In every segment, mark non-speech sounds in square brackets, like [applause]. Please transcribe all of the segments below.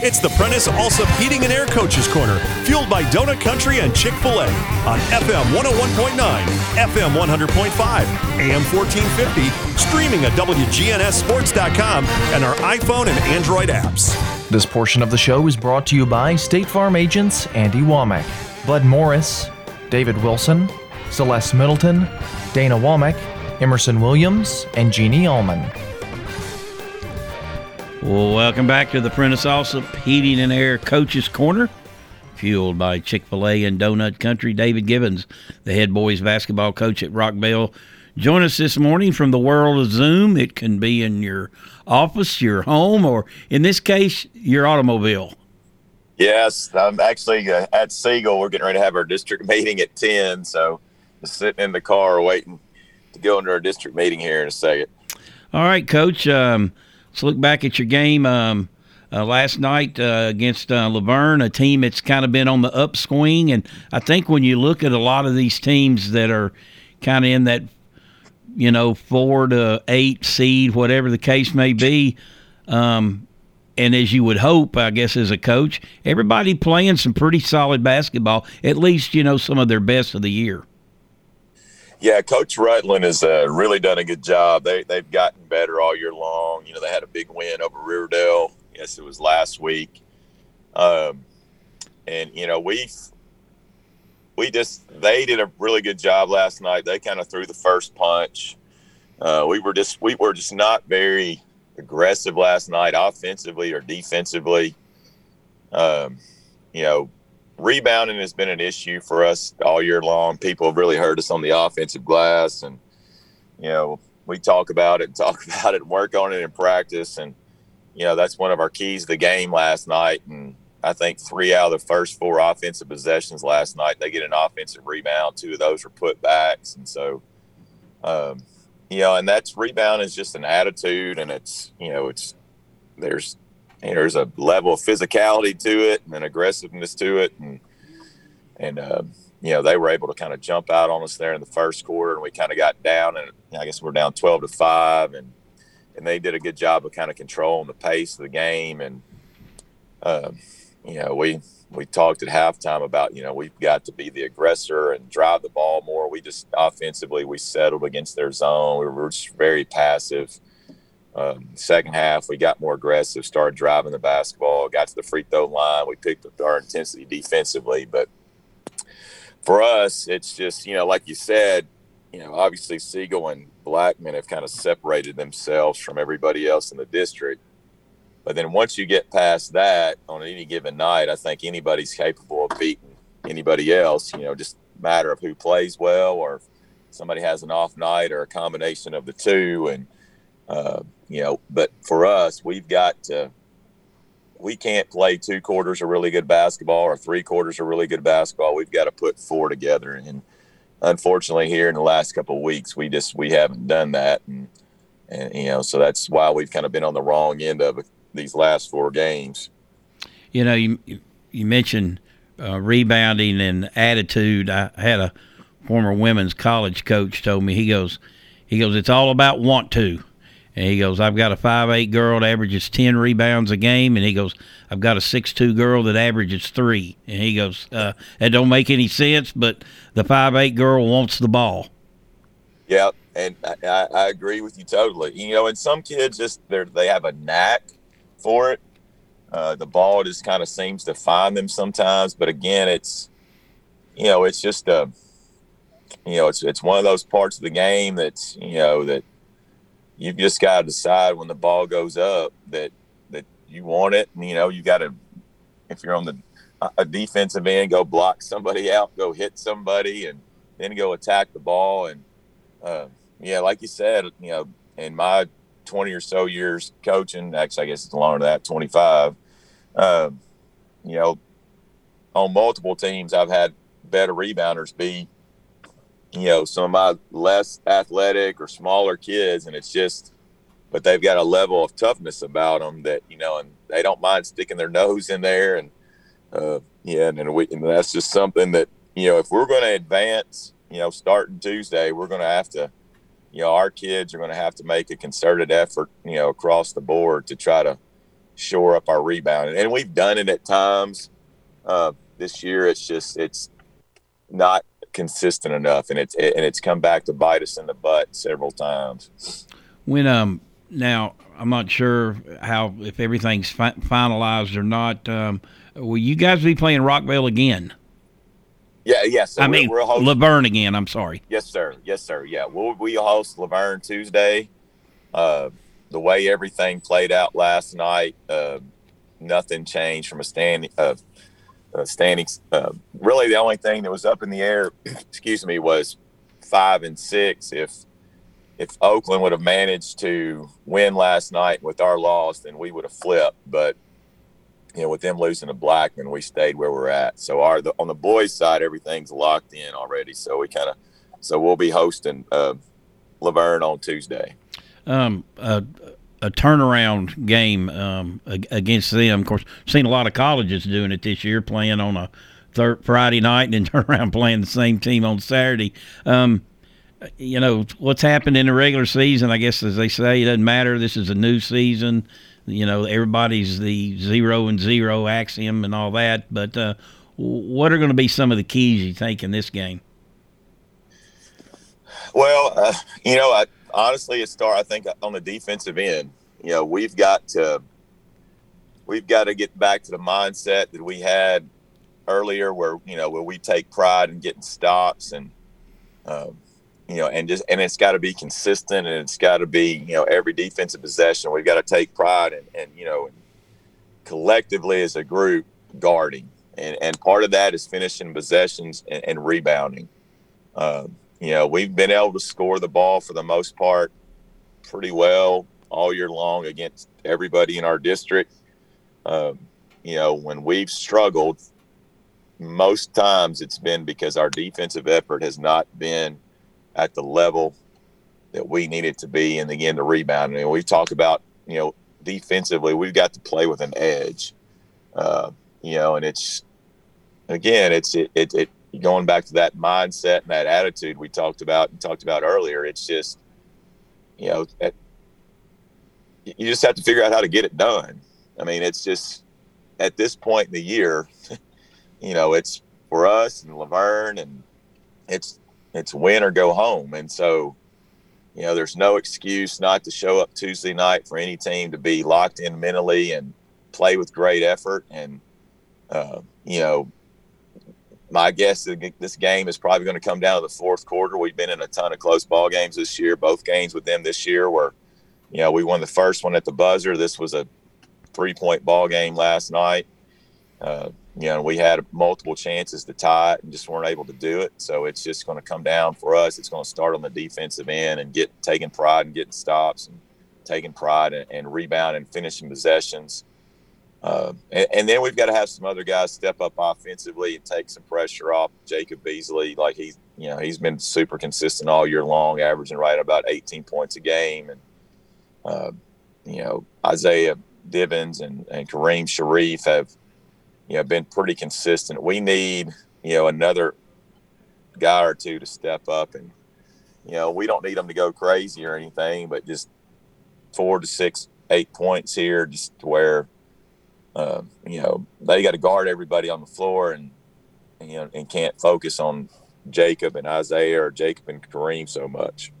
It's the Prentice Allsup Heating and Air Coaches Corner, fueled by Donut Country and Chick oh fil A on FM 101.9, FM 100.5, AM 1450, streaming at WGNSSports.com, and our iPhone and Android apps. This portion of the show is brought to you by State Farm agents Andy Womack, Bud Morris, David Wilson, Celeste Middleton, Dana Womack, Emerson Williams, and Jeannie Allman. Well, welcome back to the Prentice Allsup Heating and Air Coaches Corner, fueled by Chick fil A and Donut Country. David Gibbons, the head boys basketball coach at Rockvale. Join us this morning from the world of Zoom. It can be in your office, your home, or in this case, your automobile. Yes, I'm actually uh, at Siegel. We're getting ready to have our district [laughs] meeting at 10. So just sitting in the car waiting to go into our district meeting here in a second. All right, Coach. Um, let's look back at your game um, uh, last night uh, against uh, La Vergne, a team that's kind of been on the upswing. And I think when you look at a lot of these teams that are kind of in that, you know, four to eight seed, whatever the case may be, um, and as you would hope, I guess, as a coach, everybody playing some pretty solid basketball, at least, you know, some of their best of the year. Yeah, Coach Rutland has uh, really done a good job. They they've gotten better all year long. You know, they had a big win over Riverdale. Yes, it was last week. Um, and you know we we just they did a really good job last night. They kind of threw the first punch. Uh, we were just we were just not very aggressive last night, offensively or defensively. Um, you know, rebounding has been an issue for us all year long. People have really hurt us on the offensive glass, and you know we talk about it and [laughs] talk about it and work on it in practice, and you know that's one of our keys to the game last night. And I think three out of the first four offensive possessions last night, they get an offensive rebound. Two of those were putbacks, and so. Um, you know, and that's rebound is just an attitude, and it's you know, it's there's there's a level of physicality to it and an aggressiveness to it, and and uh, you know they were able to kind of jump out on us there in the first quarter, and we kind of got down, and I guess we're down twelve to five, and and they did a good job of kind of controlling the pace of the game, and uh, you know we we talked at halftime about you know we've got to be the aggressor and drive the ball more. We just offensively we settled against their zone. We were just very passive um, second half, we got more aggressive, started driving the basketball, got to the free throw line. We picked up our intensity defensively. But for us, it's just, you know, like you said, you know, obviously Siegel and Blackman have kind of separated themselves from everybody else in the district. But then once you get past that on any given night, I think anybody's capable of beating anybody else, you know, just matter of who plays well or somebody has an off night or a combination of the two. And, uh, you know, but for us, we've got to, we can't play two quarters of really good basketball or three quarters of really good basketball. We've got to put four together. And unfortunately, here in the last couple of weeks, we just we haven't done that. And, and you know, so that's why we've kind of been on the wrong end of these last four games. You know, you you mentioned uh, rebounding and attitude. I had a former women's college coach told me he goes he goes it's all about want to and he goes, I've got a five eight girl that averages ten rebounds a game, and he goes, I've got a six two girl that averages three. And he goes, uh, that don't make any sense, but the five eight girl wants the ball. Yeah, and I, I agree with you totally. You know, and some kids just they they have a knack for it. Uh, the ball just kind of seems to find them sometimes, but again, it's you know, it's just a you know, it's it's one of those parts of the game that's you know that you've just got to decide when the ball goes up that that you want it, and you know you got to if you're on the a defensive end, go block somebody out, go hit somebody, and then go attack the ball. And uh, yeah, like you said, you know, in my 20 or so years coaching, actually, I guess it's longer than that, 25. Uh, you know, on multiple teams, I've had better rebounders be you know, some of my less athletic or smaller kids, and it's just, but they've got a level of toughness about them that you know, and they don't mind sticking their nose in there, and uh, yeah, and, we, and that's just something that you know, if we're going to advance, you know, starting Tuesday, we're going to have to, you know, our kids are going to have to make a concerted effort, you know, across the board to try to shore up our rebound. And we've done it at times. Uh, this year, it's just it's not consistent enough, and it's and it's come back to bite us in the butt several times. When um now I'm not sure how if everything's fi- finalized or not. Um, will you guys be playing Rockvale again? Yeah, yes. So I mean, we're hosting, LaVergne again. I'm sorry. Yes, sir. Yes, sir. Yeah, we'll we host LaVergne Tuesday. Uh, the way everything played out last night, uh, nothing changed from a standing uh, uh, standings. Uh, really, the only thing that was up in the air, [clears throat] excuse me, was five and six. If if Oakland would have managed to win last night with our loss, then we would have flipped. But you know, with them losing to Blackman, we stayed where we're at. So our the, on the boys' side, everything's locked in already. So we kind of so we'll be hosting uh, LaVergne on Tuesday. Um, uh, a turnaround game um, against them. Of course, seen a lot of colleges doing it this year, playing on a Friday night and then [laughs] turn around playing the same team on Saturday. Um, you know what's happened in the regular season. I guess as they say, it doesn't matter. This is a new season. You know everybody's the zero and zero axiom and all that. But uh, what are going to be some of the keys you think in this game? Well, uh, you know, I, honestly, it start I think on the defensive end. You know, we've got to we've got to get back to the mindset that we had earlier, where you know where we take pride in getting stops and um, you know, and just and it's got to be consistent and it's got to be you know every defensive possession we've got to take pride and and you know collectively as a group guarding and and part of that is finishing possessions and, and rebounding. Um, you know, we've been able to score the ball for the most part pretty well all year long against everybody in our district. Um, you know, when we've struggled, most times it's been because our defensive effort has not been at the level that we need it to be. And again, the rebound. And we talk about, you know, defensively, we've got to play with an edge. Uh, you know, and it's again, it's it, it, it going back to that mindset and that attitude we talked about and talked about earlier, it's just, you know, you just have to figure out how to get it done. I mean, it's just at this point in the year, [laughs] you know, it's for us and LaVergne and it's it's win or go home. And so, you know, there's no excuse not to show up Tuesday night for any team to be locked in mentally and play with great effort. And, uh, you know, my guess is this game is probably going to come down to the fourth quarter. We've been in a ton of close ball games this year. Both games with them this year were, you know, we won the first one at the buzzer. This was a three point ball game last night. Uh, you know, we had multiple chances to tie it and just weren't able to do it. So it's just going to come down for us. It's going to start on the defensive end and get taking pride and getting stops and taking pride and, and rebound and finishing possessions. Uh, and, and, then we've got to have some other guys step up offensively and take some pressure off Jacob Beasley. Like he's, you know, he's been super consistent all year long, averaging right about 18 points a game. And, uh, you know, Isaiah Divins and, and Kareem Sharif have, you know, been pretty consistent. We need, you know, another guy or two to step up and, you know, we don't need them to go crazy or anything, but just four to six, eight points here, just where – uh, you know, they got to guard everybody on the floor and, you know, and can't focus on Jacob and Isaiah or Jacob and Kareem so much.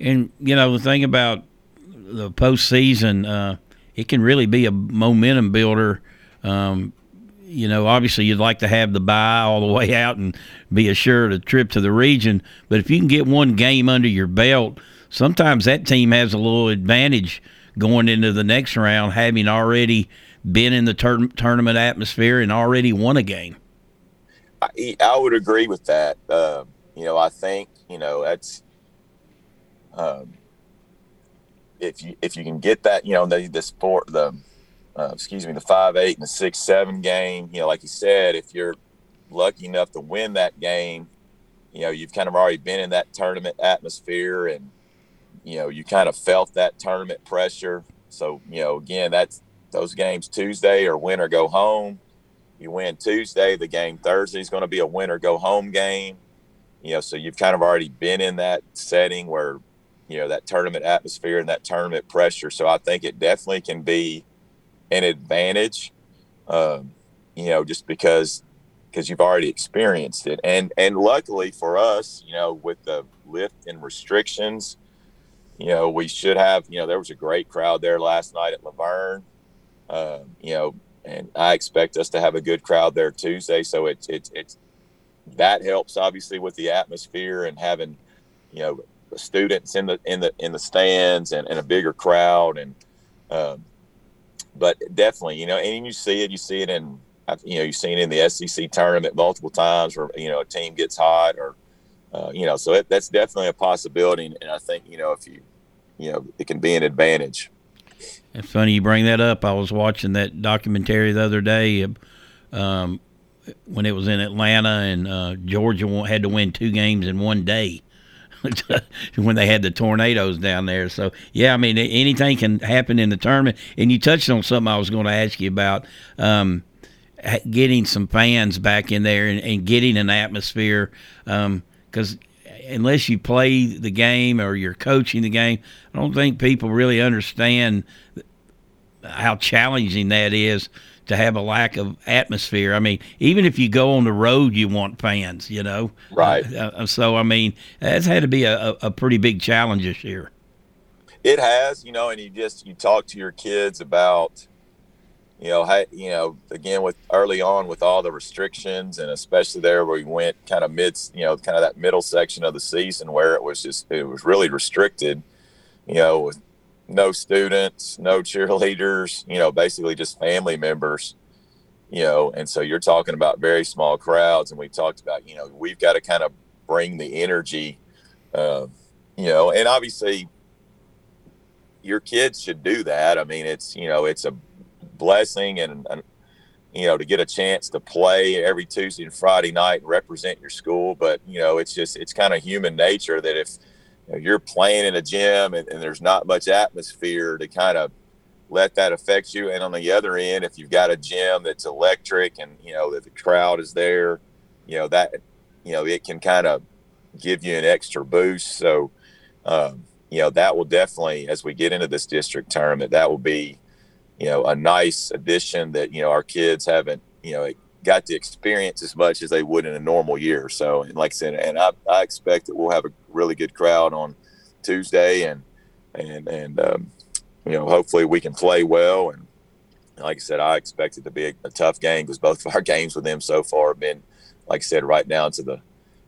And, you know, the thing about the postseason, uh, it can really be a momentum builder. Um, you know, obviously you'd like to have the bye all the [laughs] way out and be assured a trip to the region. But if you can get one game under your belt, sometimes that team has a little advantage going into the next round, having already – been in the tur- tournament atmosphere and already won a game. I, I would agree with that. Uh, you know, I think you know that's um, if you if you can get that, you know, the the sport the uh, excuse me the five eight and the six seven game. You know, like you said, if you're lucky enough to win that game, you know, you've kind of already been in that tournament atmosphere and you know you kind of felt that tournament pressure. So you know, again, that's those games Tuesday or win or go home. You win Tuesday, the game Thursday is going to be a win or go home game. You know, so you've kind of already been in that setting where, you know, that tournament atmosphere and that tournament pressure. So I think it definitely can be an advantage, um, you know, just because because you've already experienced it. And and luckily for us, you know, with the lift and restrictions, you know, we should have, you know, there was a great crowd there last night at La Vergne. Uh, you know, and I expect us to have a good crowd there Tuesday. So it's it's it's that helps obviously with the atmosphere and having, you know, the students in the in the in the stands and, and a bigger crowd and um, but definitely, you know, and you see it, you see it in you know, you've seen it in the SEC tournament multiple times where, you know, a team gets hot or, uh, you know, so it, that's definitely a possibility. And I think, you know, if you, you know, it can be an advantage. It's funny you bring that up. I was watching that documentary the other day um, when it was in Atlanta and uh, Georgia had to win two games in one day. [laughs] when they had the tornadoes down there. So yeah, I mean anything can happen in the tournament. And you touched on something I was going to ask you about. Um, getting some fans back in there and, and getting an atmosphere because um, unless you play the game or you're coaching the game, I don't think people really understand how challenging that is to have a lack of atmosphere. I mean, even if you go on the road, you want fans, you know. Right. Uh, uh so I mean, that's had to be a, a pretty big challenge this year. It has, you know, and you just you talk to your kids about you know, hey, you know, again with early on with all the restrictions and especially there where we went kind of mid, you know, kind of that middle section of the season where it was just it was really restricted, you know, with no students, no [laughs] cheerleaders, you know, basically just family members, you know, and so you're talking about very small crowds, and we talked about, you know, we've got to kind of bring the energy, uh, you know, and obviously your kids should do that. I mean, it's you know, it's a blessing and, and you know to get a chance to play every Tuesday and Friday night and represent your school. But you know, it's just it's kind of human nature that if you know, you're playing in a gym and, and, there's not much atmosphere to kind of let that affect you. And on the other end, if you've got a gym that's electric and you know that the crowd is there, you know that you know it can kind of give you an extra boost. So. Um, you know that will definitely, as we get into this district tournament, that will be you know a nice addition that you know our kids haven't you know got to experience as much as they would in a normal year. So, and like I said, and I, I expect that we'll have a really good crowd on Tuesday, and and and um, you know hopefully we can play well. And like I said, I expect it to be a, a tough game because both of our [laughs] games with them so far have been, like I said, right down to the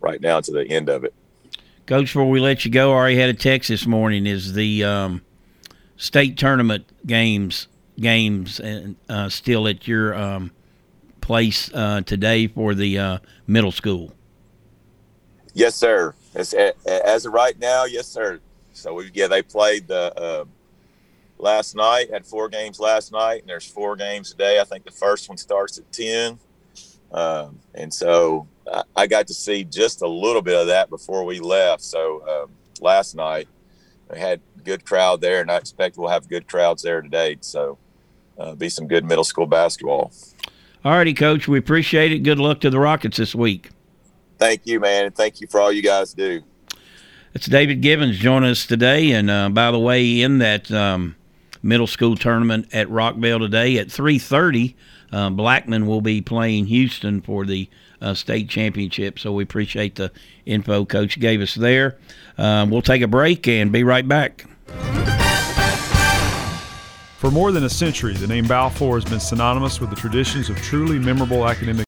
right down to the end of it. Coach, before we let you go, I already had a text this morning. Is the um, state tournament games games and uh, still at your um, place uh, today for the uh, middle school? Yes, sir. As, as of right now, yes, sir. So we, yeah, they played the uh, last night. Had four games last night, and there's four games today. I think the first one starts at ten, um, and so I, I, got to see just a little bit of that before we left. So um, last night we had good crowd there, and I expect we'll have good crowds there today. So uh, be some good middle school basketball. All righty, Coach. We appreciate it. Good luck to the Rockets this week. Thank you, man. And thank you for all you guys do. It's David Gibbons joining us today. And uh, by the way, in that um, middle school tournament at Rockvale today at 3.30, uh, Blackman will be playing Houston for the uh, state championship. So we appreciate the info Coach gave us there. Um, we'll take a break and be right back. For more than a century, the name Balfour has been synonymous with the traditions of truly memorable academic